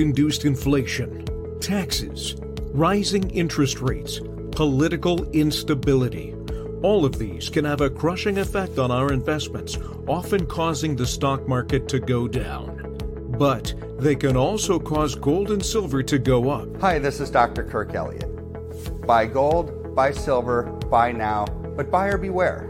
induced inflation, taxes, rising interest rates, political instability. All of these can have a crushing effect on our investments, often causing the stock market to go down. But they can also cause gold and silver to go up. Hi, this is Dr. Kirk Elliott. Buy gold, buy silver, buy now, but buyer beware.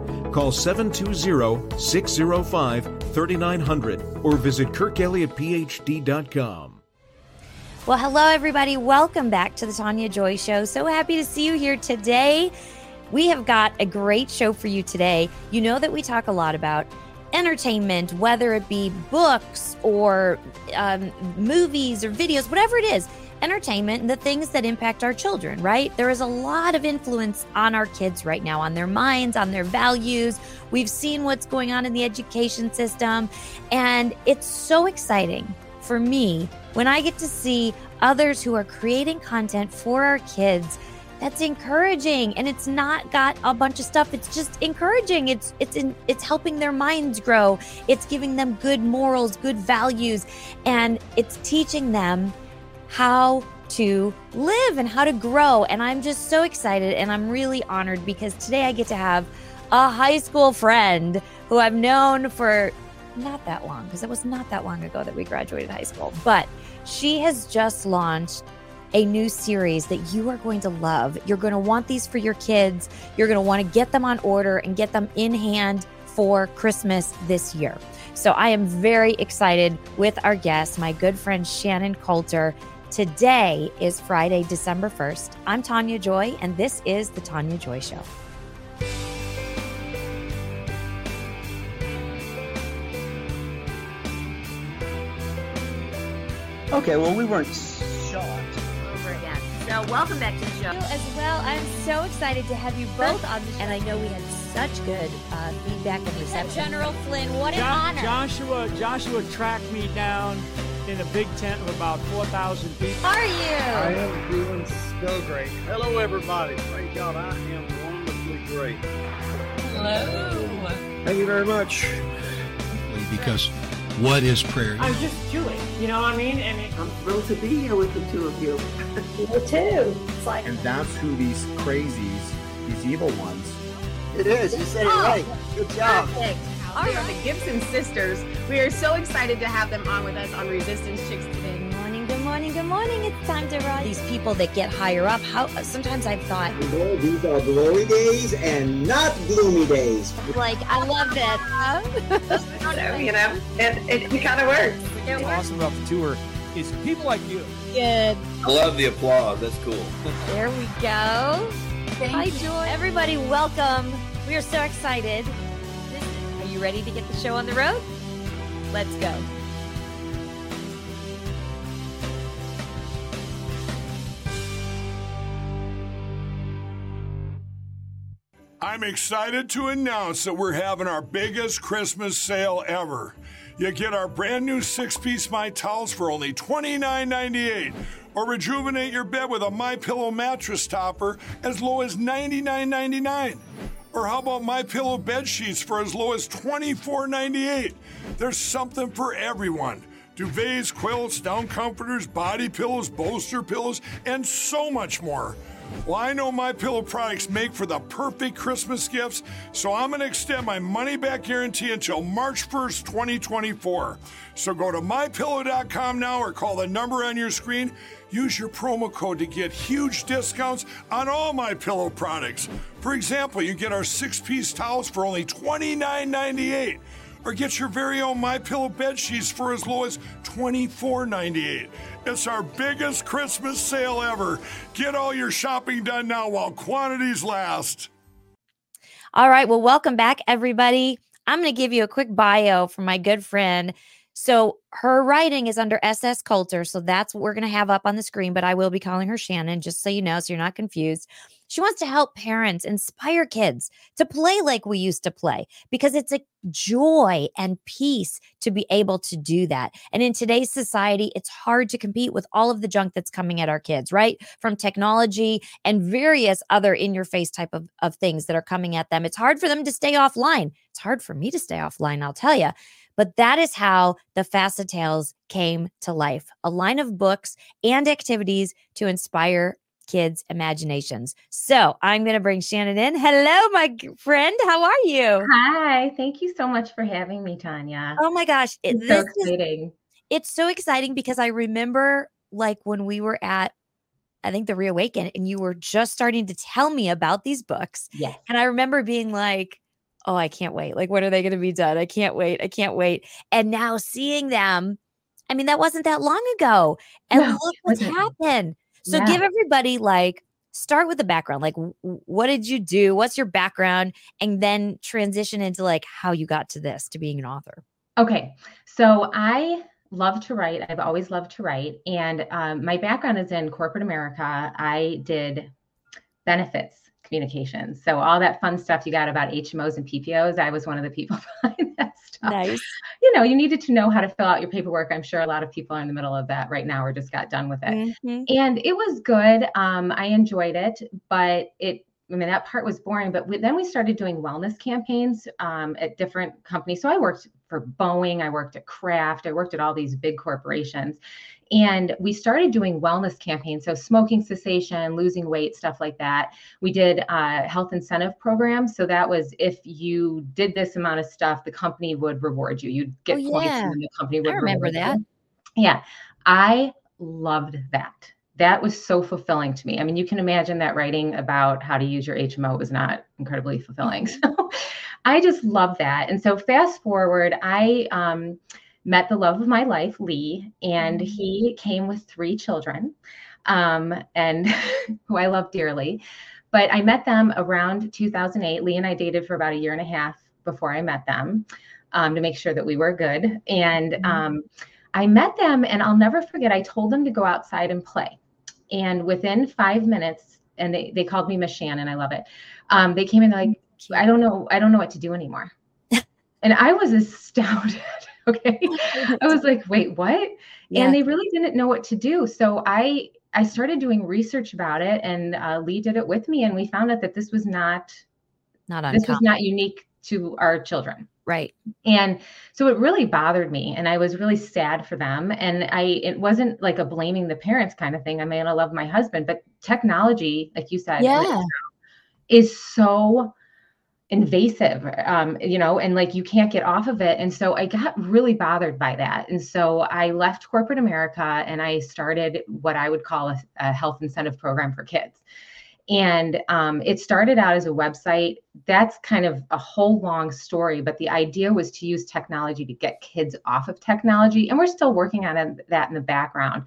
Call 720 605 3900 or visit kirkelliottphd.com. Well, hello, everybody. Welcome back to the Tania Joy Show. So happy to see you here today. We have got a great show for you today. You know that we talk a lot about entertainment, whether it be books or um, movies or videos, whatever it is entertainment and the things that impact our children, right? There is a lot of influence on our kids right now, on their minds, on their values. We've seen what's going on in the education system, and it's so exciting for me when I get to see others who are creating content for our kids. That's encouraging and it's not got a bunch of stuff. It's just encouraging. It's it's in it's helping their minds grow. It's giving them good morals good values and it's teaching them how to live and how to grow. And I'm just so excited and I'm really honored because today I get to have a high school friend who I've known for not that long, because it was not that long ago that we graduated high school. But she has just launched a new series that you are going to love. You're going to want these for your kids. You're going to want to get them on order and get them in hand for Christmas this year. So I am very excited with our guest, my good friend Shannon Coulter. Today is Friday, December 1st. I'm Tania Joy, and this is The Tania Joy Show. Okay, well, we weren't shot. Over again. So, welcome back to the show. As well, I'm so excited to have you both on the show. And I know we had such good uh, feedback and reception. General Flynn, what an honor. Joshua, Joshua tracked me down in a big tent of about 4,000 people. How are you? I am doing so great. Hello, everybody. Thank God, I am wonderfully great. Hello. Thank you very much. Because what is prayer? I'm just Julie. You know what I mean? And it, I'm thrilled to be here with the two of you. Me too. It's like, and that's who these crazies, these evil ones. It is. You said it oh. right. Good job. Perfect. All right. The Gibson sisters. We are so excited to have them on with us on Resistance Chicks today. Good morning, good morning, good morning. It's time to rise. These people that get higher up, how sometimes I've thought these are glory days and not gloomy days. Like I love that. you know, it, it, it kind of works. What's awesome about the tour is people like you. Good. I love the applause. That's cool. there we go. Thank Hi, Joy. Everybody, welcome. We are so excited ready to get the show on the road? Let's go. I'm excited to announce that we're having our biggest Christmas sale ever. You get our brand new six piece My Towels for only $29.98. Or rejuvenate your bed with a My Pillow mattress topper as low as $99.99. Or how about my pillow bed sheets for as low as $24.98? There's something for everyone. Duvets, quilts, down comforters, body pillows, bolster pillows, and so much more. Well, I know my pillow products make for the perfect Christmas gifts, so I'm going to extend my money back guarantee until March 1st, 2024. So go to mypillow.com now or call the number on your screen. Use your promo code to get huge discounts on all my pillow products. For example, you get our six-piece towels for only $29.98 or get your very own My Pillow bed sheets for as low as $24.98. It's our biggest Christmas sale ever. Get all your shopping done now while quantities last. All right, well welcome back everybody. I'm going to give you a quick bio for my good friend So her writing is under SS Coulter. So that's what we're going to have up on the screen, but I will be calling her Shannon, just so you know, so you're not confused. She wants to help parents inspire kids to play like we used to play because it's a joy and peace to be able to do that. And in today's society, it's hard to compete with all of the junk that's coming at our kids, right? From technology and various other in your face type of, of things that are coming at them. It's hard for them to stay offline. It's hard for me to stay offline, I'll tell you. But that is how the Fassa Tails came to life a line of books and activities to inspire kids' imaginations. So I'm going to bring Shannon in. Hello, my friend. How are you? Hi. Thank you so much for having me, Tania. Oh my gosh. It's so exciting. Is, it's so exciting because I remember like when we were at I think the Reawaken, and you were just starting to tell me about these books. Yes. And I remember being like, oh, I can't wait. Like, when are they going to be done? I can't wait. I can't wait. And now seeing them, I mean, that wasn't that long ago. And no, look what's happened. So yeah. give everybody like start with the background. Like what did you do? What's your background? And then transition into like how you got to this to being an author. Okay. So I love to write. I've always loved to write. And um, my background is in corporate America. I did benefits communications. So all that fun stuff you got about HMOs and PPOs, I was one of the people behind that stuff. Nice. You know, you needed to know how to fill out your paperwork. I'm sure a lot of people are in the middle of that right now or just got done with it. Mm-hmm. And it was good. Um, I enjoyed it, but it I mean, that part was boring, but we, then we started doing wellness campaigns um, at different companies. So I worked for Boeing, I worked at Kraft, I worked at all these big corporations. And we started doing wellness campaigns, so smoking cessation, losing weight, stuff like that. We did uh, health incentive programs. So that was if you did this amount of stuff, the company would reward you. You'd get oh, points, yeah. and the company would. I remember that. You. Yeah, I loved that. That was so fulfilling to me. I mean, you can imagine that writing about how to use your HMO was not incredibly fulfilling. So I just love that. And so fast forward, I um, met the love of my life, Lee, and mm-hmm. he came with three children, um, and who I love dearly. But I met them around 2008. Lee and I dated for about a year and a half before I met them um, to make sure that we were good. And mm-hmm. um, I met them, and I'll never forget, I told them to go outside and play. And within five minutes, and they, they called me Miss Shannon, I love it. Um, they came in like, I don't know, I don't know what to do anymore. and I was astounded. okay. I was like, wait, what? Yeah. And they really didn't know what to do. So I I started doing research about it, and uh, Lee did it with me, and we found out that this was not not uncommon. this was not unique to our children. Right. And so it really bothered me and I was really sad for them. And I it wasn't like a blaming the parents kind of thing. I mean, I love my husband, but technology, like you said, yeah. is so invasive um, you know and like you can't get off of it. And so i got really bothered by that. And so i left corporate america and i started what i would call a, a health incentive program for kids. And um, it started out as a website. That's kind of a whole long story but the idea was to use technology to get kids off of technology and we're still working on that in the background.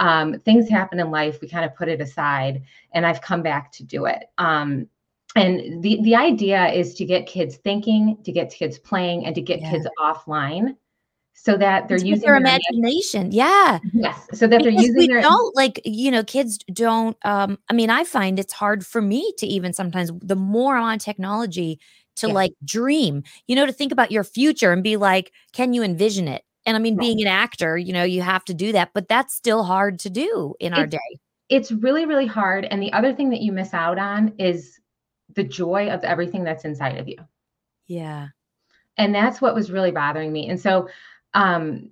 Um, things happen in life. We kind of put it aside and i've come back to do it. Um, and the the idea is to get kids thinking to get kids playing and to get yeah. kids offline so that they're it's using their, their imagination. Yeah. Yes. So that because they're using we their don't like, you know, kids don't um I mean, I find it's hard for me to even sometimes the more I'm on technology to yeah. like dream, you know, to think about your future and be like, can you envision it? And I mean, right. being an actor, you know, you have to do that, but that's still hard to do in our day. It's really, really hard. And the other thing that you miss out on is the joy of everything that's inside of you. Yeah. And that's what was really bothering me. And so um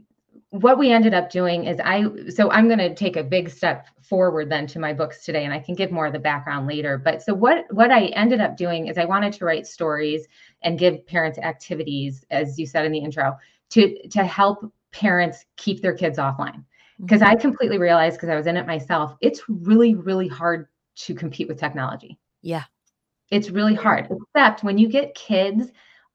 what we ended up doing is I so I'm going to take a big step forward then to my books today and I can give more of the background later but so what what I ended up doing is I wanted to write stories and give parents activities as you said in the intro to to help parents keep their kids offline because mm-hmm. I completely realized because I was in it myself it's really really hard to compete with technology. Yeah. It's really hard, except when you get kids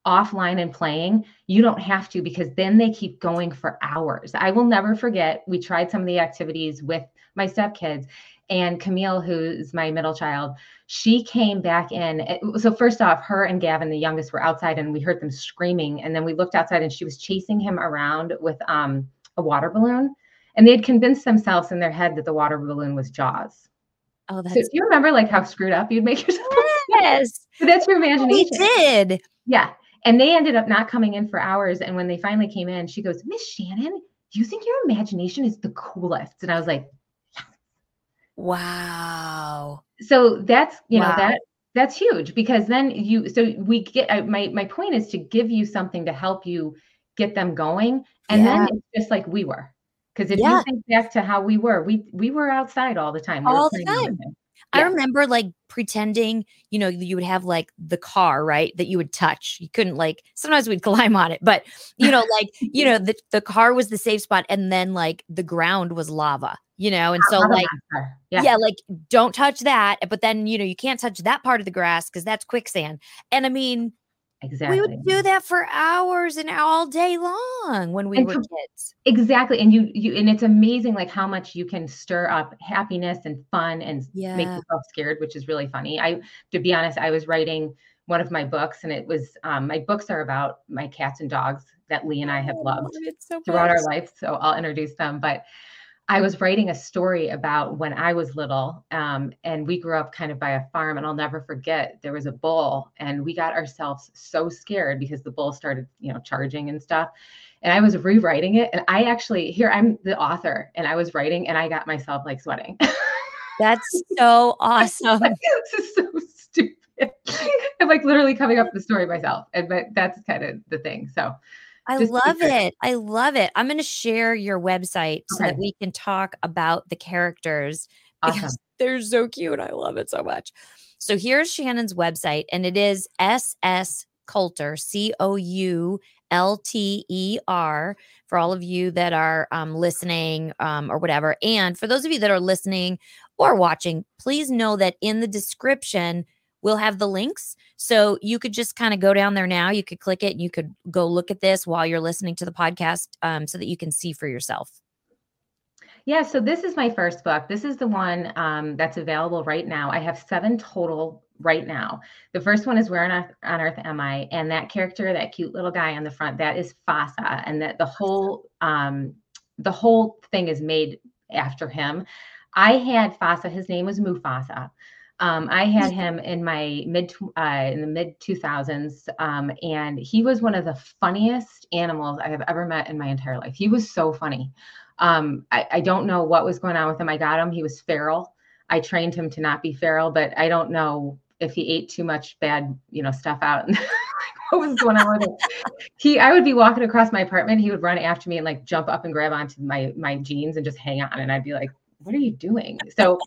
offline and playing, you don't have to because then they keep going for hours. I will never forget, we tried some of the activities with my stepkids And Camille, who's my middle child, she came back in. So first off, her and Gavin, the youngest, were outside, and we heard them screaming. And then we looked outside, and she was chasing him around with um, a water balloon. And they had convinced themselves in their head that the water balloon was Jaws. Oh, that's. So do you remember like how screwed up you'd make yourself? Yes, but that's your imagination. We did. Yeah, and they ended up not coming in for hours. And when they finally came in, she goes, Miss Shannon, you think your imagination is the coolest? And I was like, Wow. So that's you Wow. know that that's huge because then you so we get I, my my point is to give you something to help you get them going, and Yeah. then it's just like we were. Because if Yeah. you think back to how we were, we we were outside all the time. We All the time. I remember like pretending, you know, you would have like the car, right? That you would touch. You couldn't like sometimes we'd climb on it, but you know, like, you know, the, the car was the safe spot and then like the ground was lava, you know, and ah, so like monster. yeah. like don't touch that. But then, you know, you can't touch that part of the grass because that's quicksand. And I mean, exactly. we would do that for hours and all day long when we And were com- kids. Exactly. And you you and it's amazing like how much you can stir up happiness and fun and yeah. make yourself scared, which is really funny. I to be honest, I was writing one of my books and it was um, my books are about my cats and dogs that Lee and I have loved It's so throughout our life. So I'll introduce them. But I was writing a story about when I was little, um, and we grew up kind of by a farm. And I'll never forget there was a bull, and we got ourselves so scared because the bull started, you know, charging and stuff. And I was rewriting it, and I actually here I'm the author, and I was writing, and I got myself like sweating. That's so awesome. this is so stupid. I'm like literally coming up with the story myself, and but that's kind of the thing. So I just love it. I love it. I'm going to share your website so that we can talk about the characters because they're so cute. I love it so much. So here's Shannon's website, and it is SS Coulter, C O U L T E R, for all of you that are um, listening um, or whatever. And for those of you that are listening or watching, please know that in the description, we'll have the links. So you could just kind of go down there now. You could click it and you could go look at this while you're listening to the podcast um, so that you can see for yourself. Yeah, so this is my first book. This is the one um, that's available right now. I have seven total right now. The first one is Where on Earth, on Earth Am I? And that character, that cute little guy on the front, that is Fassa, and that the whole um, the whole thing is made after him. I had Fassa. His name was Mufasa. Um, I had him in my mid uh, in the mid two thousands, um, and he was one of the funniest animals I have ever met in my entire life. He was so funny. Um, I, I don't know what was going on with him. I got him. He was feral. I trained him to not be feral, but I don't know if he ate too much bad, you know, stuff out. what was going on with him? He, I would be walking across my apartment. He would run after me and like jump up and grab onto my my jeans and just hang on. And I'd be like, "What are you doing?" So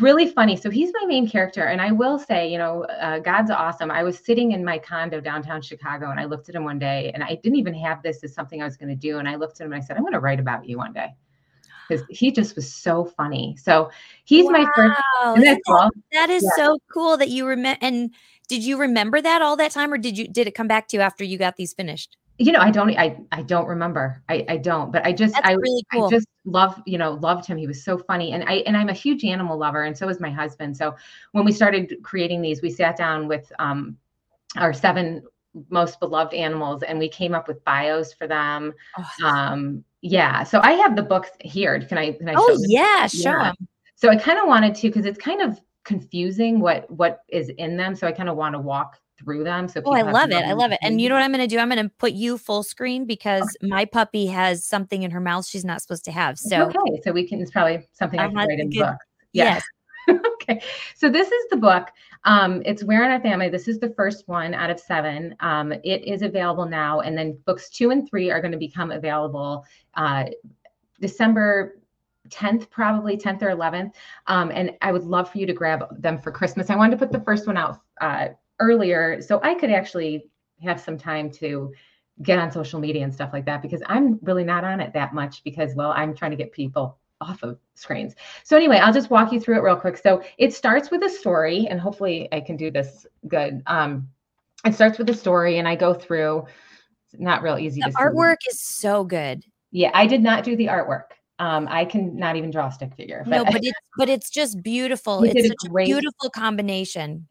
really funny. So he's my main character, and I will say, you know, uh, God's awesome. I was sitting in my condo downtown Chicago, and I looked at him one day, and I didn't even have this as something I was going to do. And I looked at him and I said, "I'm going to write about you one day," because he just was so funny. So he's my first. Wow, that cool? That is Yeah. so cool that you remember. And did you remember that all that time, or did you did it come back to you after you got these finished? You know i don't i i don't remember. I i don't but i just That's i really cool. i just love you know loved him. He was so funny. And i and i'm a huge animal lover and so is my husband. So when we started creating these we sat down with um our seven most beloved animals and we came up with bios for them. Oh, um yeah. So i have the books here. Can i can i Oh yeah, show Yeah. so i kind of wanted to because it's kind of confusing what what is in them. So i kind of want to walk through them so Oh, I love it. I love it. And you know what I'm going to do? I'm going to put you full screen because my puppy has something in her mouth she's not supposed to have. So okay. So we can, it's probably something I Uh-huh, can write in the good. book. Yeah. yes, okay. So this is the book. Um, it's Where in Our Family. This is the first one out of seven. Um, it is available now. And then books two and three are going to become available uh, December 10th, probably 10th or 11th. Um, and I would love for you to grab them for Christmas. I wanted to put the first one out uh, earlier so I could actually have some time to get on social media and stuff like that because I'm really not on it that much because, well, I'm trying to get people off of screens. So anyway, I'll just walk you through it real quick. So it starts with a story, and hopefully I can do this good. Um, it starts with a story, and I go through. It's not real easy the to see. artwork is so good. Yeah, I did not do the artwork. Um, I can not even draw a stick figure. But no, but it's but it's just beautiful. It's such a, great, a beautiful combination.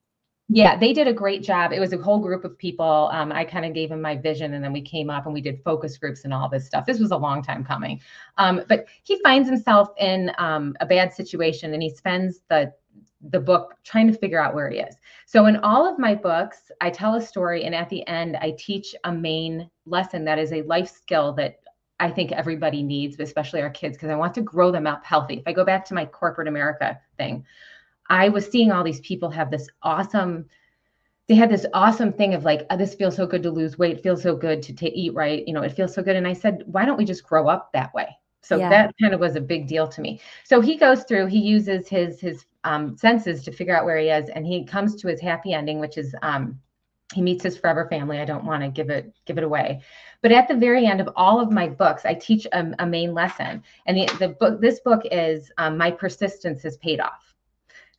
Yeah, they did a great job. It was a whole group of people. Um, I kind of gave them my vision, and then we came up and we did focus groups and all this stuff. This was a long time coming. Um, but he finds himself in um, a bad situation, and he spends the the book trying to figure out where he is. So in all of my books, I tell a story, and at the end, I teach a main lesson that is a life skill that I think everybody needs, especially our kids, because I want to grow them up healthy. If I go back to my corporate America thing, I was seeing all these people have this awesome, they had this awesome thing of like, oh, this feels so good to lose weight, feels so good to eat right, you know, it feels so good. And I said, why don't we just grow up that way? So yeah. that kind of was a big deal to me. So he goes through, he uses his his um, senses to figure out where he is, and he comes to his happy ending, which is um, he meets his forever family. I don't want to give it give it away, but at the very end of all of my books, I teach a, a main lesson, and the, the book this book is um, my persistence has paid off.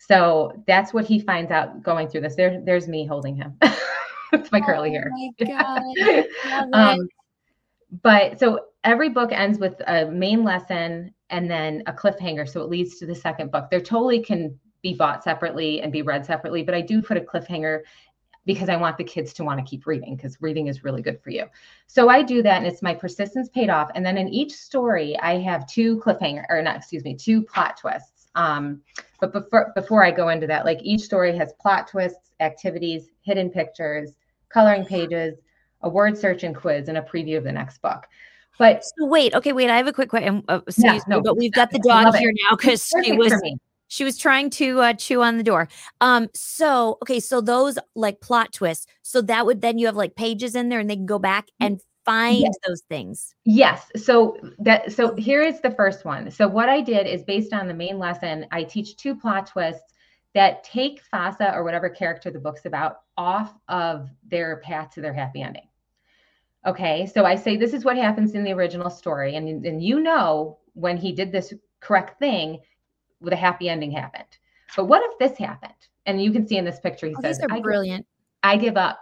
So that's what he finds out going through this. There, there's me holding him. it's my curly hair. Oh um, but so every book ends with a main lesson and then a cliffhanger. So it leads to the second book. They totally can be bought separately and be read separately, but I do put a cliffhanger because I want the kids to want to keep reading because reading is really good for you. So I do that and it's my persistence paid off. And then in each story, I have two cliffhanger or not, excuse me, two plot twists. Um, but before before I go into that, like each story has plot twists, activities, hidden pictures, coloring pages, a word search and quiz, and a preview of the next book. But so wait, okay, wait. I have a quick question. Uh, yeah, no, but we've got the dog here now because she was she was trying to uh, chew on the door. Um, so okay, so those like plot twists. So that would then you have like pages in there, and they can go back and find yes. those things. Yes. So that so here is the first one. So what I did is based on the main lesson, I teach two plot twists that take Fassa or whatever character the book's about off of their path to their happy ending. Okay, so I say this is what happens in the original story, and, and you know when he did this correct thing, with a happy ending happened. But what if this happened? And you can see in this picture, he oh, says, "I brilliant. I give up."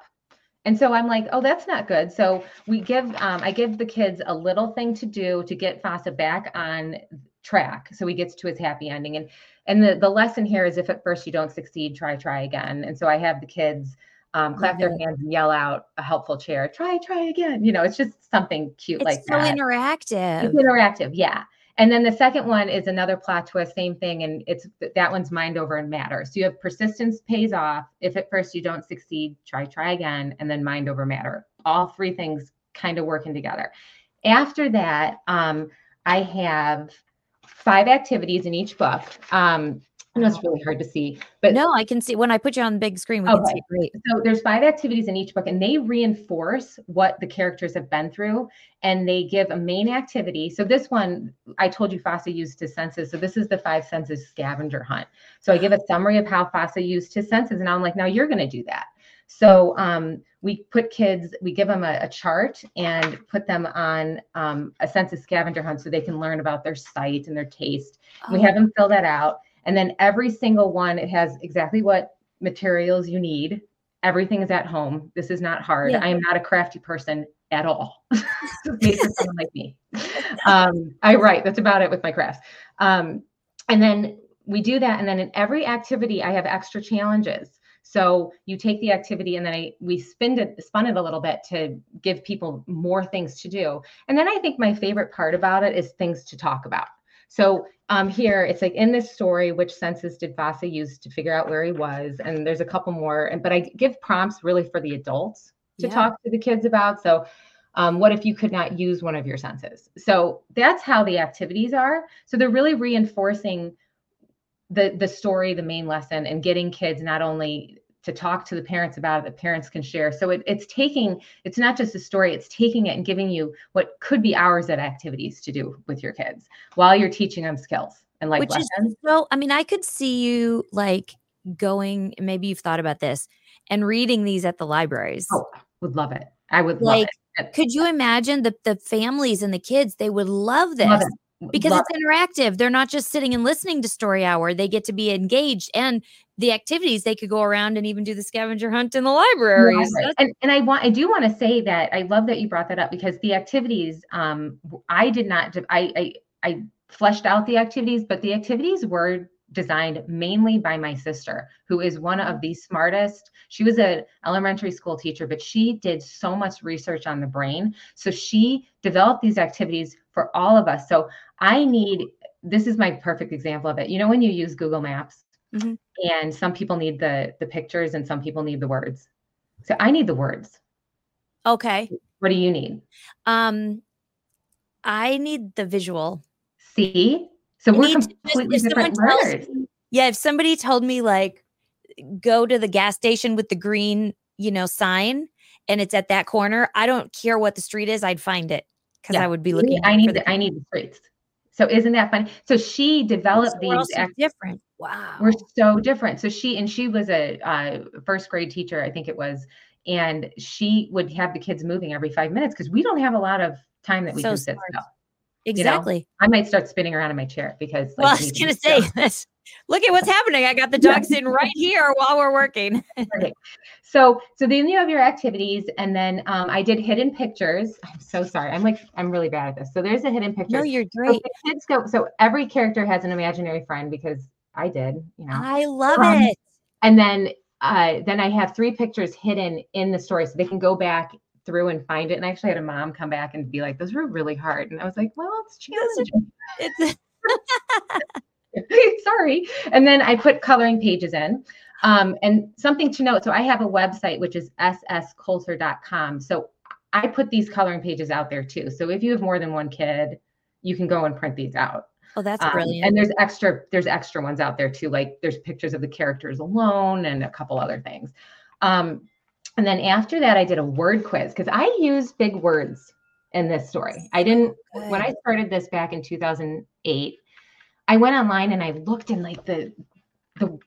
And so I'm like, "Oh, that's not good." So we give, um, I give the kids a little thing to do to get Fassa back on track, so he gets to his happy ending. And and the the lesson here is, if at first you don't succeed, try try again. And so I have the kids um, clap their hands and yell out a helpful chair. Try, try again. You know, it's just something cute it's like so that. interactive. It's interactive, yeah. And then the second one is another plot twist, same thing, and it's that one's mind over and matter. So you have persistence pays off. If at first you don't succeed, try, try again, and then mind over matter. All three things kind of working together. After that, um, I have five activities in each book. Um, I know it's really hard to see, but no, I can see when I put you on the big screen. We okay. can see great. So there's five activities in each book, and they reinforce what the characters have been through, and they give a main activity. So this one, I told you Fassa used his senses. So this is the five senses scavenger hunt. So I give a summary of how Fassa used his senses, and I'm like, now you're going to do that. So um, we put kids, we give them a, a chart and put them on um, a senses scavenger hunt so they can learn about their sight and their taste. Oh. We have them fill that out and then every single one, it has exactly what materials you need. Everything is at home. This is not hard. Yeah. I am not a crafty person at all. For someone like me. Um, I write. That's about it with my crafts. Um, and then we do that. And then in every activity, I have extra challenges. So you take the activity and then I we spin it spun it a little bit to give people more things to do. And then I think my favorite part about it is things to talk about. So um, here it's like in this story, which senses did Fassa use to figure out where he was? And there's a couple more, and but I give prompts really for the adults to yeah. talk to the kids about. So um, what if you could not use one of your senses? So that's how the activities are. So they're really reinforcing the the story, the main lesson, and getting kids not only to talk to the parents about it that parents can share. So it, it's taking it's not just a story it's taking it and giving you what could be hours of activities to do with your kids while you're teaching them skills and like which lessons. is so i mean i could see you like going maybe you've thought about this and reading these at the libraries. Oh would love it. I would like love it could you imagine the the families and the kids they would love this. love because love it's interactive. They're not just sitting and listening to story hour. They get to be engaged and the activities they could go around and even do the scavenger hunt in the libraries. Yeah, and, and I want I do want to say that I love that you brought that up because the activities um I did not I I, I fleshed out the activities, but the activities were designed mainly by my sister, who is one of the smartest. She was an elementary school teacher, but she did so much research on the brain. So she developed these activities for all of us. So I need this is my perfect example of it. You know, when you use Google Maps mm-hmm. and some people need the the pictures and some people need the words. So I need the words. Okay. What do you need? Um I need the visual. See? So I we're completely different learners. Yeah, if somebody told me like go to the gas station with the green, you know, sign and it's at that corner, I don't care what the street is, I'd find it because yeah. I would be looking. I need the, the I need the streets. So isn't that funny? So she developed so these ex- different. Wow. We're so different. So she and she was a uh, first grade teacher, I think it was, and she would have the kids moving every five minutes because we don't have a lot of time that we so can sit still. Exactly. You know, I might start spinning around in my chair because. Like, well, I was going to say this. Look at what's happening. I got the dog sitting right here while we're working. So, so then you have your activities, and then um, I did hidden pictures. I'm so sorry. I'm like, I'm really bad at this. So there's a hidden picture. No, you're great. So kids go. So every character has an imaginary friend because I did. You know, I love um, it. And then, uh, then I have three pictures hidden in the story, so they can go back through and find it. And I actually had a mom come back and be like, those were really hard. And I was like, well, it's challenging. It's sorry. And then I put coloring pages in. Um, and something to note, so I have a website which is sscoulter.com. So I put these coloring pages out there too. So if you have more than one kid, you can go and print these out. Oh, that's um, brilliant. And there's extra, there's extra ones out there too. Like there's pictures of the characters alone and a couple other things. Um, and then after that, I did a word quiz because I use big words in this story. I didn't, Good. when I started this back in 2008, I went online and I looked and like the, the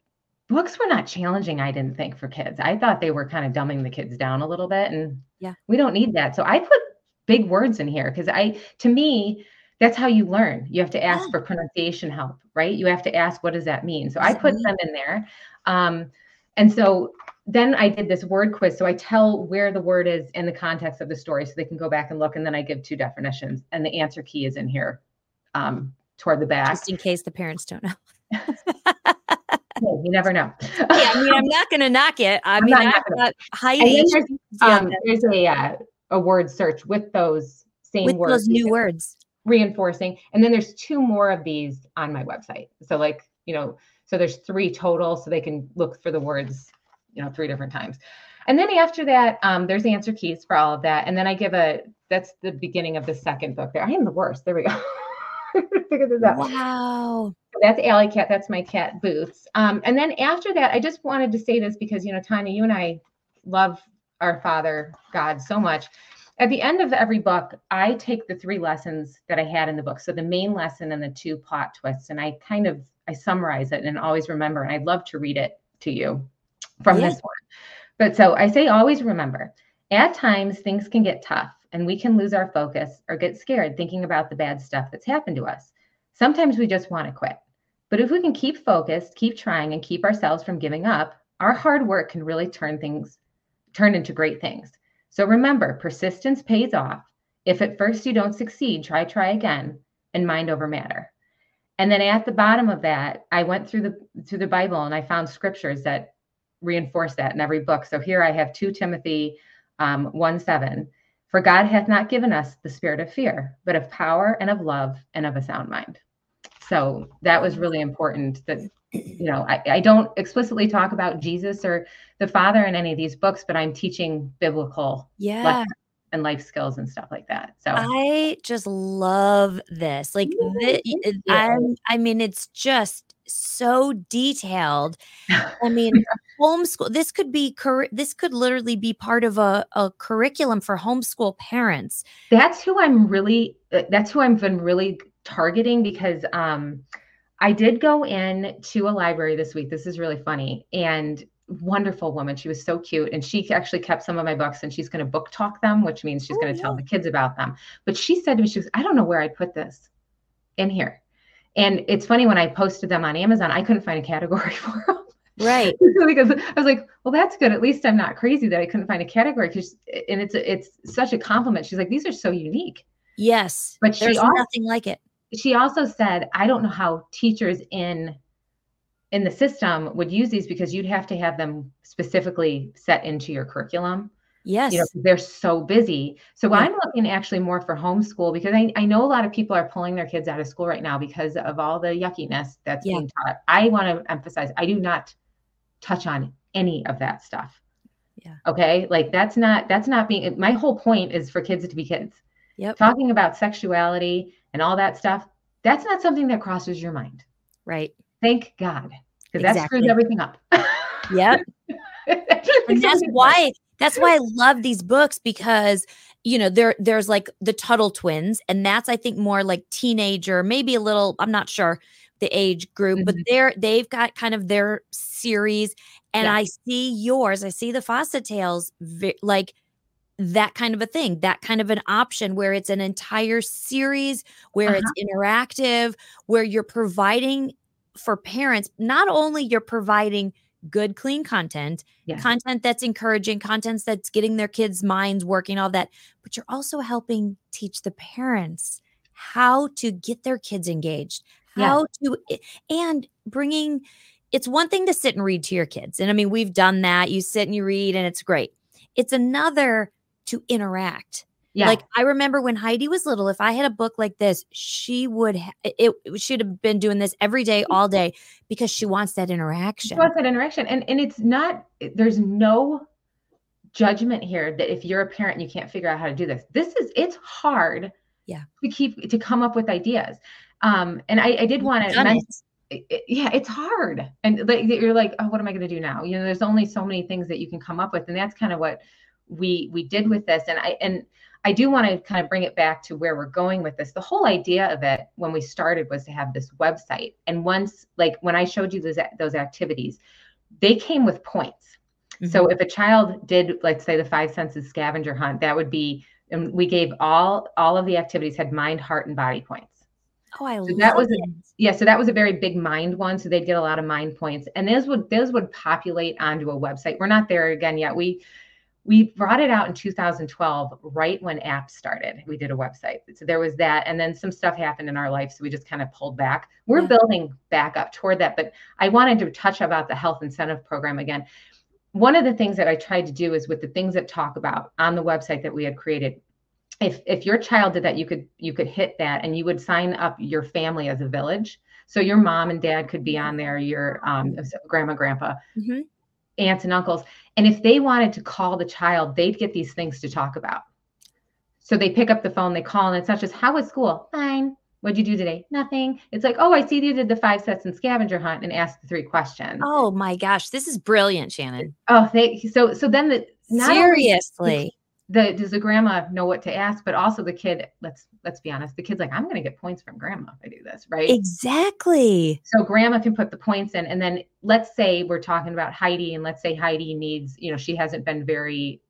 books were not challenging, I didn't think for kids. I thought they were kind of dumbing the kids down a little bit. And yeah, we don't need that. So I put big words in here because I, to me, that's how you learn. You have to ask yeah. for pronunciation help, right? You have to ask, what does that mean? So I put them in there. Um, and so then I did this word quiz. So I tell where the word is in the context of the story so they can go back and look. And then I give two definitions. And the answer key is in here um, toward the back. Just in case the parents don't know. you never know. yeah, I mean, I'm not going to knock it. I I'm mean, not not hiding. There's, um, there's a uh, a word search with those same with words. those new words. Reinforcing. And then there's two more of these on my website. So like, you know, so there's three total, so they can look for the words, you know, three different times. And then after that, um, there's answer keys for all of that. And then I give a that's the beginning of the second book there. I am the worst. There we go. Figure this out. Wow. That's Alley Cat. That's my cat Boots. Um, and then after that, I just wanted to say this because you know, Tania, you and I love our Father God so much. At the end of every book, I take the three lessons that I had in the book. So the main lesson and the two plot twists, and I kind of I summarize it and always remember. And I'd love to read it to you from this one. But so I say always remember. At times things can get tough and we can lose our focus or get scared thinking about the bad stuff that's happened to us. Sometimes we just want to quit. But if we can keep focused, keep trying, and keep ourselves from giving up, our hard work can really turn things turn into great things. So remember, persistence pays off. If at first you don't succeed, try, try again, and mind over matter. And then at the bottom of that, I went through the through the Bible and I found scriptures that reinforce that in every book. So here I have 2 Timothy um, 1 7. For God hath not given us the spirit of fear, but of power and of love and of a sound mind. So that was really important that, you know, I, I don't explicitly talk about Jesus or the Father in any of these books, but I'm teaching biblical yeah and life skills and stuff like that. So I just love this. Like the, I, I mean, it's just so detailed. I mean, homeschool. This could be cur- this could literally be part of a, a curriculum for homeschool parents. That's who I'm really. Uh, that's who I've been really targeting because um, I did go in to a library this week. This is really funny, and wonderful woman. She was so cute. And she actually kept some of my books and she's going to book talk them, which means she's oh, going to yeah. tell the kids about them. But she said to me, she was, I don't know where I put this in here. And it's funny when I posted them on Amazon, I couldn't find a category for them. Right. because I was like, well, that's good. At least I'm not crazy that I couldn't find a category. Because and it's it's such a compliment. She's like, these are so unique. Yes. But there's also, nothing like it. she also said, I don't know how teachers in in the system would use these because you'd have to have them specifically set into your curriculum. Yes. You know, they're so busy. So yeah. I'm looking actually more for homeschool because I, I know a lot of people are pulling their kids out of school right now because of all the yuckiness that's yeah. being taught. I want to emphasize I do not touch on any of that stuff. Yeah. Okay. Like that's not that's not being my whole point is for kids to be kids. Yep. Talking about sexuality and all that stuff, that's not something that crosses your mind. Right. Thank God. Because exactly. that screws everything up. yep. and that's why that's why I love these books because you know there there's like the Tuttle twins and that's I think more like teenager maybe a little I'm not sure the age group mm-hmm. but they're they've got kind of their series and yeah. I see yours I see the Fassa Tails like that kind of a thing that kind of an option where it's an entire series where uh-huh. it's interactive where you're providing for parents not only you're providing good clean content content that's encouraging content that's getting their kids minds working all that but you're also helping teach the parents how to get their kids engaged how to and bringing it's one thing to sit and read to your kids and i mean we've done that you sit and you read and it's great. It's another to interact yeah. Like I remember when Heidi was little, if I had a book like this, she would ha- it, it should have been doing this every day, all day, because she wants that interaction. She wants that interaction. And and it's not there's no judgment here that if you're a parent you can't figure out how to do this. This is it's hard yeah to keep to come up with ideas. Um and I, I did want to mention it, yeah, it's hard. And like you're like, oh, what am I going to do now? You know, there's only so many things that you can come up with. And that's kind of what we we did with this. And I and I do want to kind of bring it back to where we're going with this. The whole idea of it when we started was to have this website. And once, like when I showed you those, those activities, they came with points. Mm-hmm. So if a child did, let's say, the five senses scavenger hunt, that would be, and we gave all all of the activities had mind, heart, and body points. Oh, I so love that was it. A, yeah, so that was a very big mind one. So they'd get a lot of mind points, and those would those would populate onto a website. We're not there again yet. We we brought it out in 2012 right when apps started. We did a website. So there was that and then some stuff happened in our life so we just kind of pulled back. We're yeah. building back up toward that but i wanted to touch about the health incentive program again. One of the things that i tried to do is with the things that talk about on the website that we had created if if your child did that you could you could hit that and you would sign up your family as a village. So your mom and dad could be on there your um, grandma grandpa. Mm-hmm aunts and uncles. And if they wanted to call the child, they'd get these things to talk about. So they pick up the phone, they call, and it's not just, How was school? Fine. What'd you do today? Nothing. It's like, Oh, I see you did the five sets and scavenger hunt and asked the three questions. Oh my gosh. This is brilliant, Shannon. Oh, they, so, so then the, seriously the does the grandma know what to ask? But also the kid let's let's be honest the kid's like i'm going to get points from grandma if i do this right? Exactly. So grandma can put the points in and then let's say we're talking about heidi and let's say heidi needs you know she hasn't been very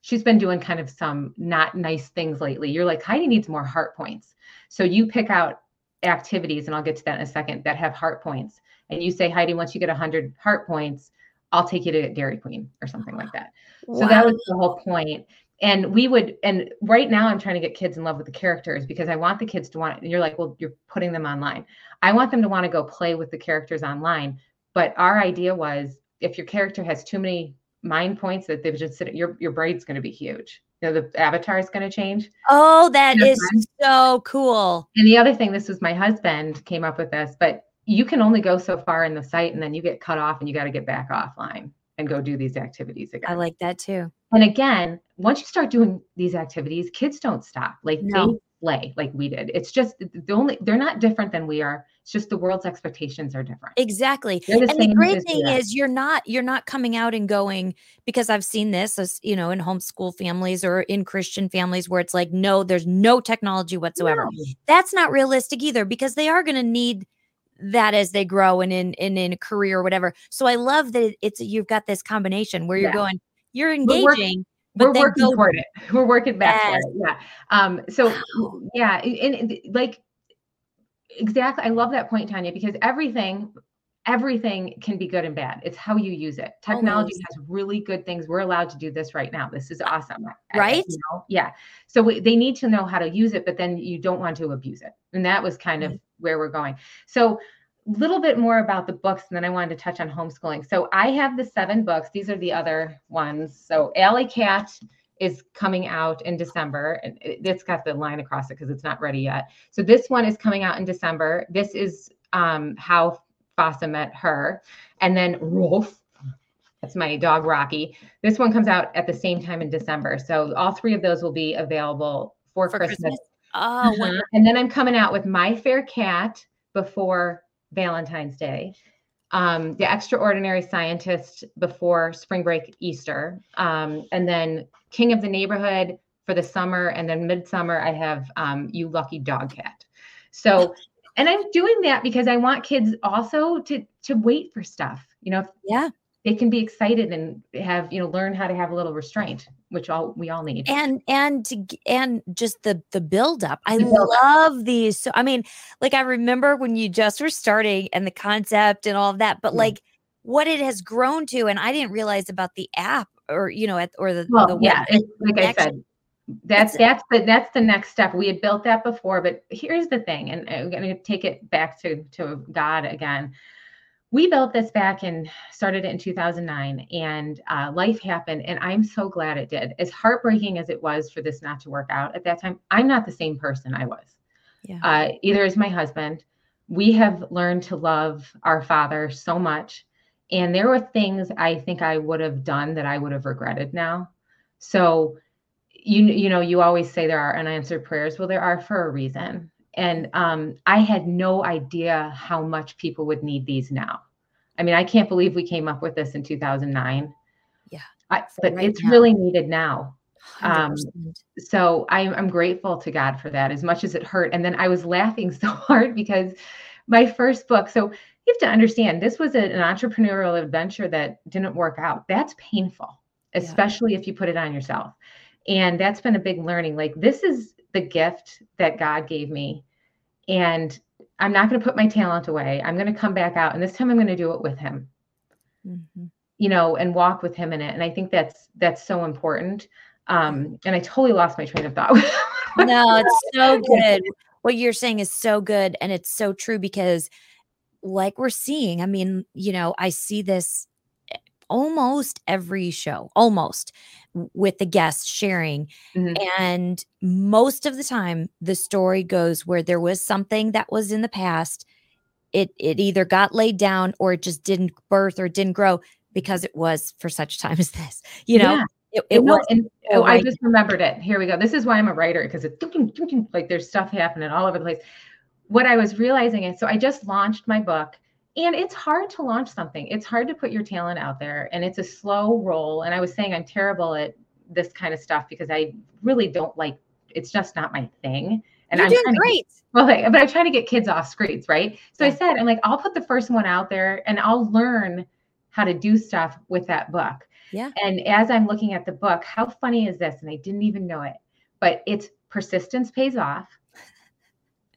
she's been doing kind of some not nice things lately. You're like heidi needs more heart points. So you pick out activities and i'll get to that in a second that have heart points. And you say heidi once you get 100 heart points I'll take you to Dairy Queen or something like that. Wow. So that was the whole point and we would and right now i'm trying to get kids in love with the characters because i want the kids to want and you're like well you're putting them online. I want them to want to go play with the characters online but our idea was if your character has too many mind points that they've just sit your your braid's going to be huge. You know the avatar is going to change. Oh that is so cool. And the other thing this was my husband came up with this but you can only go so far in the site and then you get cut off and you got to get back offline and go do these activities again. I like that too. And again, once you start doing these activities, kids don't stop. Like no. they play like we did. It's just the only they're not different than we are. It's just the world's expectations are different. Exactly. The and the great thing is you're not you're not coming out and going because I've seen this as you know in homeschool families or in Christian families where it's like no there's no technology whatsoever. No. That's not realistic either because they are going to need that as they grow and in in in a career or whatever. So I love that it's you've got this combination where you're yeah. going, you're engaging. We're, we're working toward it. We're working back yes. it. Yeah. Um, so wow. yeah, and, and like exactly. I love that point, Tania, because everything everything can be good and bad. It's how you use it. Technology Almost. has really good things. We're allowed to do this right now. This is awesome. Right? I, you know? Yeah. So we, they need to know how to use it, but then you don't want to abuse it. And that was kind of where we're going. So a little bit more about the books, and then I wanted to touch on homeschooling. So I have the seven books. These are the other ones. So Alley Cat is coming out in December. And it's got the line across it because it's not ready yet. So this one is coming out in December. This is um, how Fassa met her. And then Rolf, that's my dog Rocky. This one comes out at the same time in December. So all three of those will be available for, for Christmas. Christmas. Oh, uh-huh. and then I'm coming out with My Fair Cat before Valentine's Day. Um, the Extraordinary Scientist before spring break Easter. Um, and then King of the Neighborhood for the summer. And then midsummer, I have um, You Lucky Dog Cat. So and i'm doing that because i want kids also to to wait for stuff you know yeah. they can be excited and have you know learn how to have a little restraint which all we all need. And and to, and just the the build up i build love up. these. So i mean like i remember when you just were starting and the concept and all of that but yeah. like what it has grown to and i didn't realize about the app or you know at or the, well, the yeah like i said that's that's the that's the next step. We had built that before but here's the thing and i'm going to take it back to to god again. We built this back and started it in 2009 and uh, life happened and i'm so glad it did. As heartbreaking as it was for this not to work out at that time i'm not the same person i was. Yeah. uh, either as my husband. We have learned to love our father so much and there were things i think i would have done that i would have regretted now. So you you know you always say there are unanswered prayers. Well there are for a reason. And um, i had no idea how much people would need these now. I mean i can't believe we came up with this in 2009 yeah. I, but right it's now. really needed now. Um, so I'm, I'm grateful to god for that as much as it hurt. And then i was laughing so hard because my first book so you have to understand this was an entrepreneurial adventure that didn't work out. That's painful especially yeah. if you put it on yourself and that's been a big learning. Like, this is the gift that God gave me. And I'm not going to put my talent away. I'm going to come back out. And this time I'm going to do it with Him. Mm-hmm. You know, and walk with him in it. And I think that's that's so important. Um, and I totally lost my train of thought. no, it's so good. What you're saying is so good. And it's so true because like we're seeing, I mean, you know, I see this almost every show, almost with the guests sharing. Mm-hmm. And most of the time, the story goes where there was something that was in the past. It it either got laid down or it just didn't birth or didn't grow because it was for such time as this. You know, yeah. It, it was. Oh, I just remembered it. Here we go. This is why I'm a writer because it's like there's stuff happening all over the place. What I was realizing is, so I just launched my book and it's hard to launch something. It's hard to put your talent out there and it's a slow roll. And i was saying i'm terrible at this kind of stuff because i really don't like it's just not my thing. And You're i'm doing great. Well but I'm trying to get kids off screens right? So yeah. i said i'm like i'll put the first one out there and i'll learn how to do stuff with that book. Yeah. And as i'm looking at the book how funny is this? And i didn't even know it. But it's persistence pays off.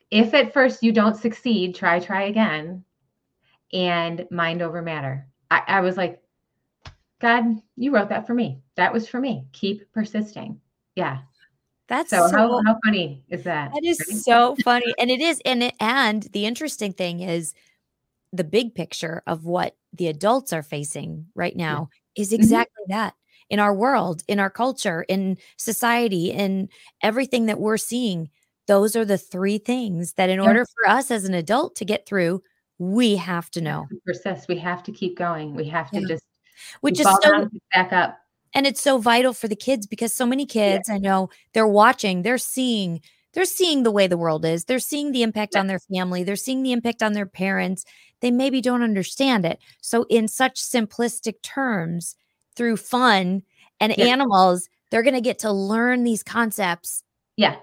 If at first you don't succeed try try again and mind over matter. I, I was like, God, you wrote that for me. That was for me. Keep persisting. Yeah. That's so, so how, how funny is that? That is right? so funny. And it is. And it, and the interesting thing is the big picture of what the adults are facing right now yeah. is mm-hmm. exactly mm-hmm. that in our world, in our culture, in society, in everything that we're seeing. Those are the three things that, in order for us as an adult to get through, we have to know. persist. We have to keep going. We have to yeah. just which is so back up. And it's so vital for the kids because so many kids yeah. I know they're watching, they're seeing, they're seeing the way the world is. They're seeing the impact yeah. on their family. They're seeing the impact on their parents. They maybe don't understand it. So in such simplistic terms, through fun and yeah. animals, they're going to get to learn these concepts. Yeah.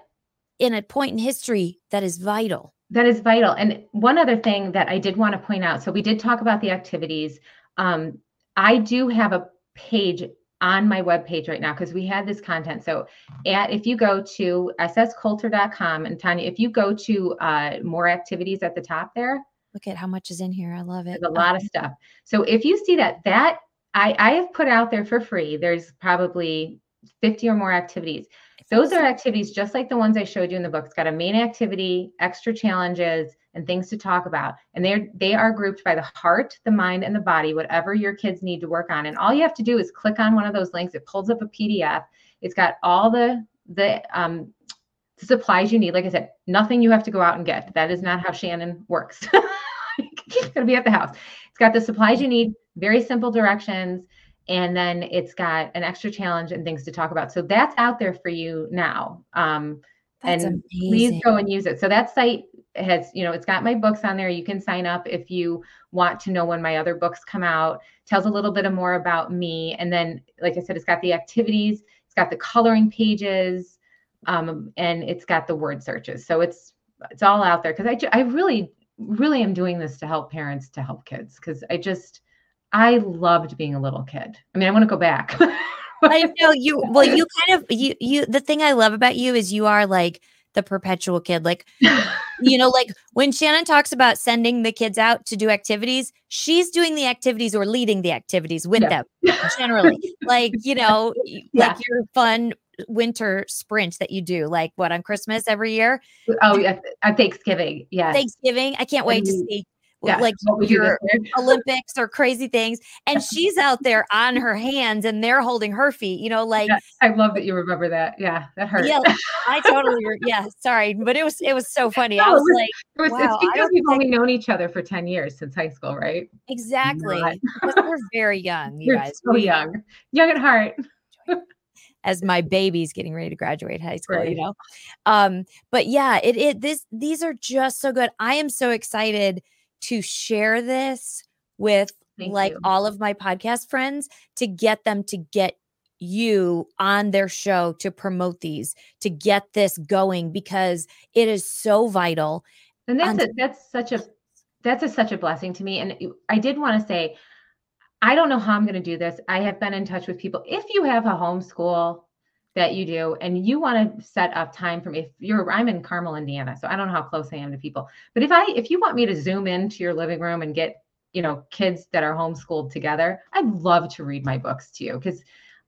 In a point in history that is vital. That is vital. And one other thing that I did want to point out so we did talk about the activities. Um, I do have a page on my webpage right now because we had this content. So at if you go to sscoulter.com and Tania, if you go to uh, more activities at the top there, Look at how much is in here. I love it. There's a lot of stuff. So if you see that, that I, I have put out there for free, there's probably 50 or more activities. Those are activities just like the ones I showed you in the book. It's got a main activity, extra challenges, and things to talk about. And they're they are grouped by the heart, the mind, and the body, whatever your kids need to work on. And all you have to do is click on one of those links. It pulls up a PDF. It's got all the the um, supplies you need. Like I said, nothing you have to go out and get. That is not how Shannon works. it's gonna be at the house. It's got the supplies you need, very simple directions and then it's got an extra challenge and things to talk about. So that's out there for you now. Um, and amazing. please go and use it. So that site has, you know, it's got my books on there. You can sign up if you want to know when my other books come out. Tells a little bit more about me, and then, like I said, it's got the activities, it's got the coloring pages, um, and it's got the word searches. So it's it's all out there because I I really really am doing this to help parents to help kids because I just I loved being a little kid. I mean, I want to go back. I know you. Well, you kind of you you. The thing I love about you is you are like the perpetual kid. Like, you know, like when Shannon talks about sending the kids out to do activities, she's doing the activities or leading the activities with yeah. them. Generally, like you know, yeah. like your fun winter sprint that you do, like what on Christmas every year. Oh, yeah, at Thanksgiving. Yeah, Thanksgiving. I can't wait to mm-hmm. see yeah, like your Olympics or crazy things. And she's out there on her hands and they're holding her feet, you know, like yeah, I love that you remember that. Yeah, that hurt. Yeah, I totally yeah, sorry. But it was it was so funny. No, I was, was like, it was, wow, it's because we've only known each other for 10 years since high school, right? Exactly. we're very young, you we're guys. So young. Young at heart. as my baby's getting ready to graduate high school, right. you know. Um, but yeah, it it this these are just so good. I am so excited to share this with Thank like you. all of my podcast friends to get them to get you on their show to promote these to get this going because it is so vital. And that's a, that's such a that's a, such a blessing to me. And i did want to say i don't know how i'm going to do this. I have been in touch with people. If you have a homeschool that you do and you want to set up time for me if you're i'm in carmel indiana so i don't know how close i am to people but if i if you want me to zoom into your living room and get you know kids that are homeschooled together i'd love to read my books to you because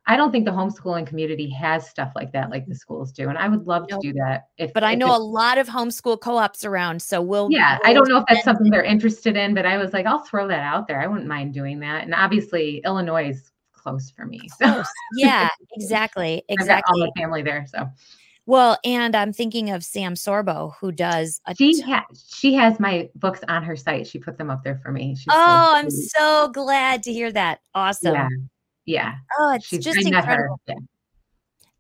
i don't think the homeschooling community has stuff like that like the schools do and i would love to do that if, but i know a lot of homeschool co-ops around so we'll yeah we'll i don't know if that's something they're interested in but i was like i'll throw that out there i wouldn't mind doing that and obviously illinois is close for me. So yeah, exactly. Exactly. all the family there. So well, and I'm thinking of Sam Sorbo, who does. A she has she has my books on her site. She put them up there for me. She's oh, so I'm so glad to hear that. Awesome. Yeah. yeah. Oh, it's She's just incredible. Yeah.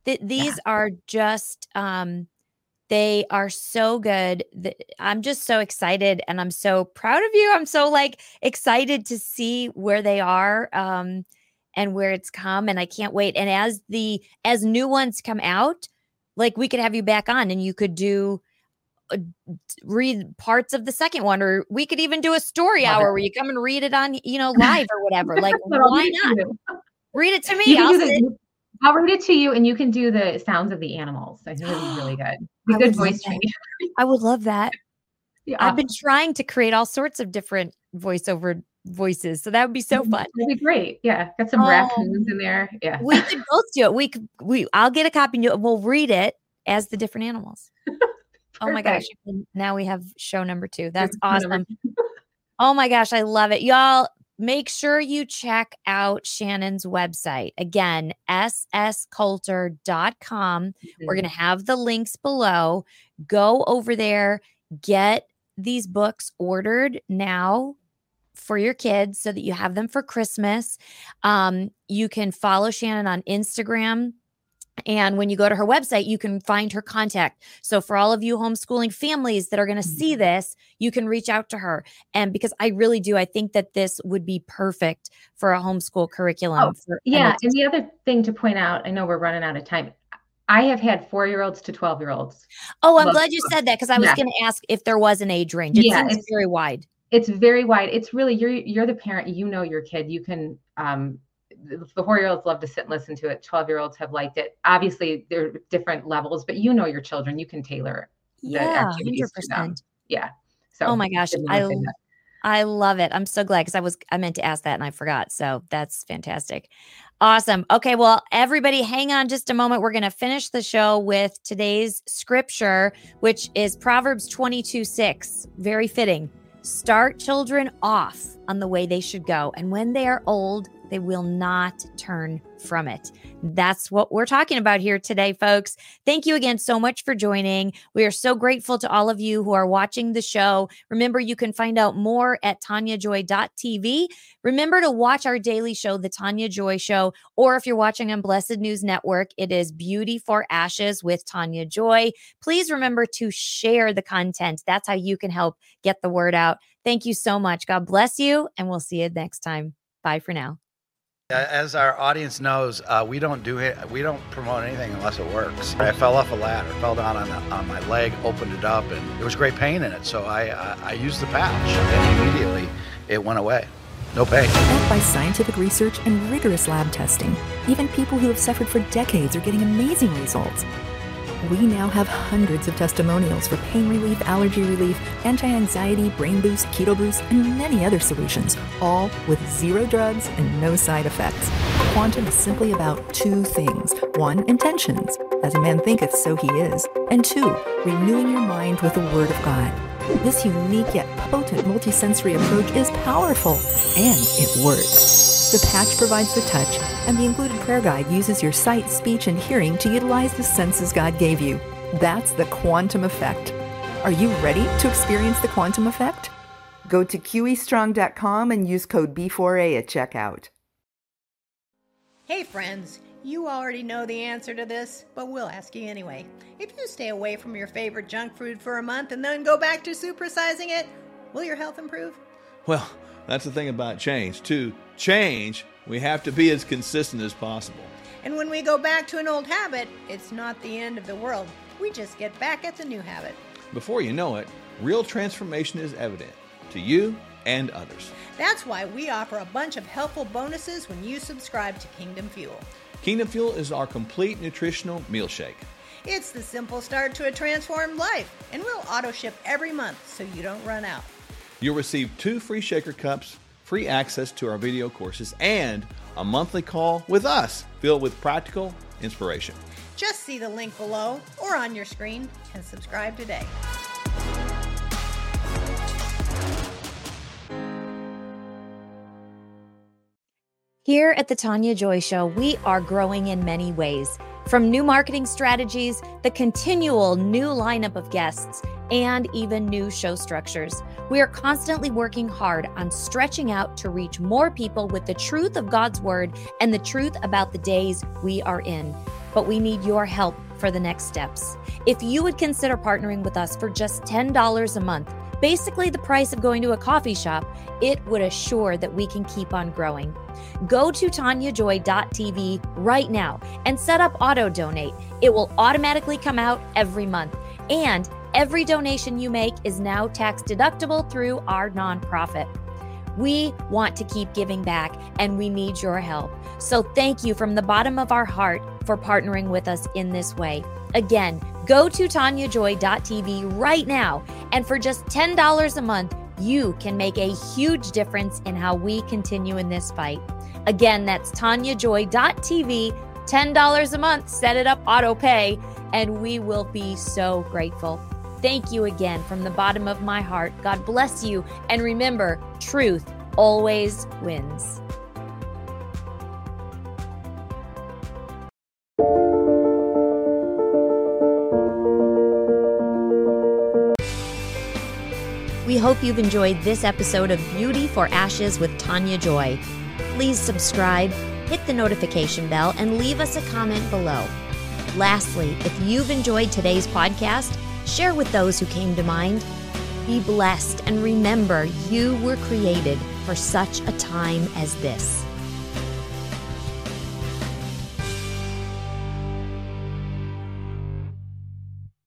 Th- these yeah. are just um they are so good. I'm just so excited and I'm so proud of you. I'm so like excited to see where they are. Um and where it's come and I can't wait. And as the as new ones come out, like we could have you back on and you could do uh, read parts of the second one or we could even do a story Love hour it. where you come and read it on you know live or whatever like why not read it to me I'll, the, I'll, read it to you and you can do the sounds of the animals i think it'd be really good be good voice training i would love that yeah. i've been trying to create all sorts of different voiceover voices. So that would be so fun. That'd be great. Yeah. Got some oh, raccoons in there. Yeah. We could both do it. We could we I'll get a copy and we'll read it as the different animals. oh my gosh. Now we have show number two. That's awesome. oh my gosh, I love it. Y'all make sure you check out Shannon's website. Again, sscoulter.com. Mm-hmm. We're going to have the links below. Go over there, get these books ordered now for your kids so that you have them for Christmas. Um, you can follow Shannon on Instagram. And when you go to her website, you can find her contact. So, for all of you homeschooling families that are going to see mm-hmm. this, you can reach out to her. And because I really do, I think that this would be perfect for a homeschool curriculum. Oh, yeah. And the other thing to point out, I know we're running out of time. I have had four year olds to 12 year olds. Oh, I'm glad you said that because I was yeah. going to ask if there was an age range. It yeah, seems very wide it's very wide. It's really you're you're the parent. You know your kid. You can um, the four year olds love to sit and listen to it. Twelve year olds have liked it. Obviously, there are different levels, but you know your children. You can tailor yeah, hundred percent. Yeah. So oh my gosh, I I love it. I'm so glad because I was I meant to ask that and I forgot. So that's fantastic. Awesome. Okay, well, everybody hang on just a moment. We're going to finish the show with today's scripture, which is Proverbs 22 6. Very fitting. Start children off on the way they should go, and when they are old, they will not turn from it. That's what we're talking about here today, folks. Thank you again so much for joining. We are so grateful to all of you who are watching the show. Remember, you can find out more at taniajoy.tv. Remember to watch our daily show, The Tania Joy Show, or if you're watching on Blessed News Network, it is Beauty for Ashes with Tania Joy. Please remember to share the content. That's how you can help get the word out. Thank you so much. God bless you, and we'll see you next time. Bye for now. As our audience knows, uh, we don't do it. We don't promote anything unless it works. I fell off a ladder, fell down on, the, on my leg, opened it up, and there was great pain in it. So I, I, I used the patch, and immediately it went away. No pain. Backed by scientific research and rigorous lab testing, even people who have suffered for decades are getting amazing results. We now have hundreds of testimonials for pain relief, allergy relief, anti anxiety, brain boost, keto boost, and many other solutions, all with zero drugs and no side effects. Quantum is simply about two things one, intentions, as a man thinketh, so he is, and two, renewing your mind with the Word of God. This unique yet potent multisensory approach is powerful and it works. The patch provides the touch, and the included prayer guide uses your sight, speech, and hearing to utilize the senses God gave you. That's the quantum effect. Are you ready to experience the quantum effect? Go to QEstrong.com and use code B4A at checkout. Hey, friends. You already know the answer to this, but we'll ask you anyway. If you stay away from your favorite junk food for a month and then go back to supersizing it, will your health improve? Well, that's the thing about change. To change, we have to be as consistent as possible. And when we go back to an old habit, it's not the end of the world. We just get back at the new habit. Before you know it, real transformation is evident to you and others. That's why we offer a bunch of helpful bonuses when you subscribe to Kingdom Fuel. Kingdom Fuel is our complete nutritional meal shake. It's the simple start to a transformed life, and we'll auto ship every month so you don't run out. You'll receive two free shaker cups, free access to our video courses, and a monthly call with us filled with practical inspiration. Just see the link below or on your screen and subscribe today. Here at the Tania Joy Show, we are growing in many ways. From new marketing strategies, the continual new lineup of guests, and even new show structures. We are constantly working hard on stretching out to reach more people with the truth of God's word and the truth about the days we are in. But we need your help for the next steps. If you would consider partnering with us for just $10 a month, basically the price of going to a coffee shop, it would assure that we can keep on growing. Go to taniajoy.tv right now and set up auto donate. It will automatically come out every month. And Every donation you make is now tax deductible through our nonprofit. We want to keep giving back and we need your help. So thank you from the bottom of our heart for partnering with us in this way. Again, go to taniajoy.tv right now and for just $10 a month, you can make a huge difference in how we continue in this fight. Again, that's taniajoy.tv, $10 a month, set it up auto pay, and we will be so grateful. Thank you again from the bottom of my heart. God bless you. And remember, truth always wins. Hope you've enjoyed this episode of Beauty for Ashes with Tania Joy. Please subscribe, hit the notification bell, and leave us a comment below. Lastly, if you've enjoyed today's podcast, Share with those who came to mind. Be blessed and remember you were created for such a time as this.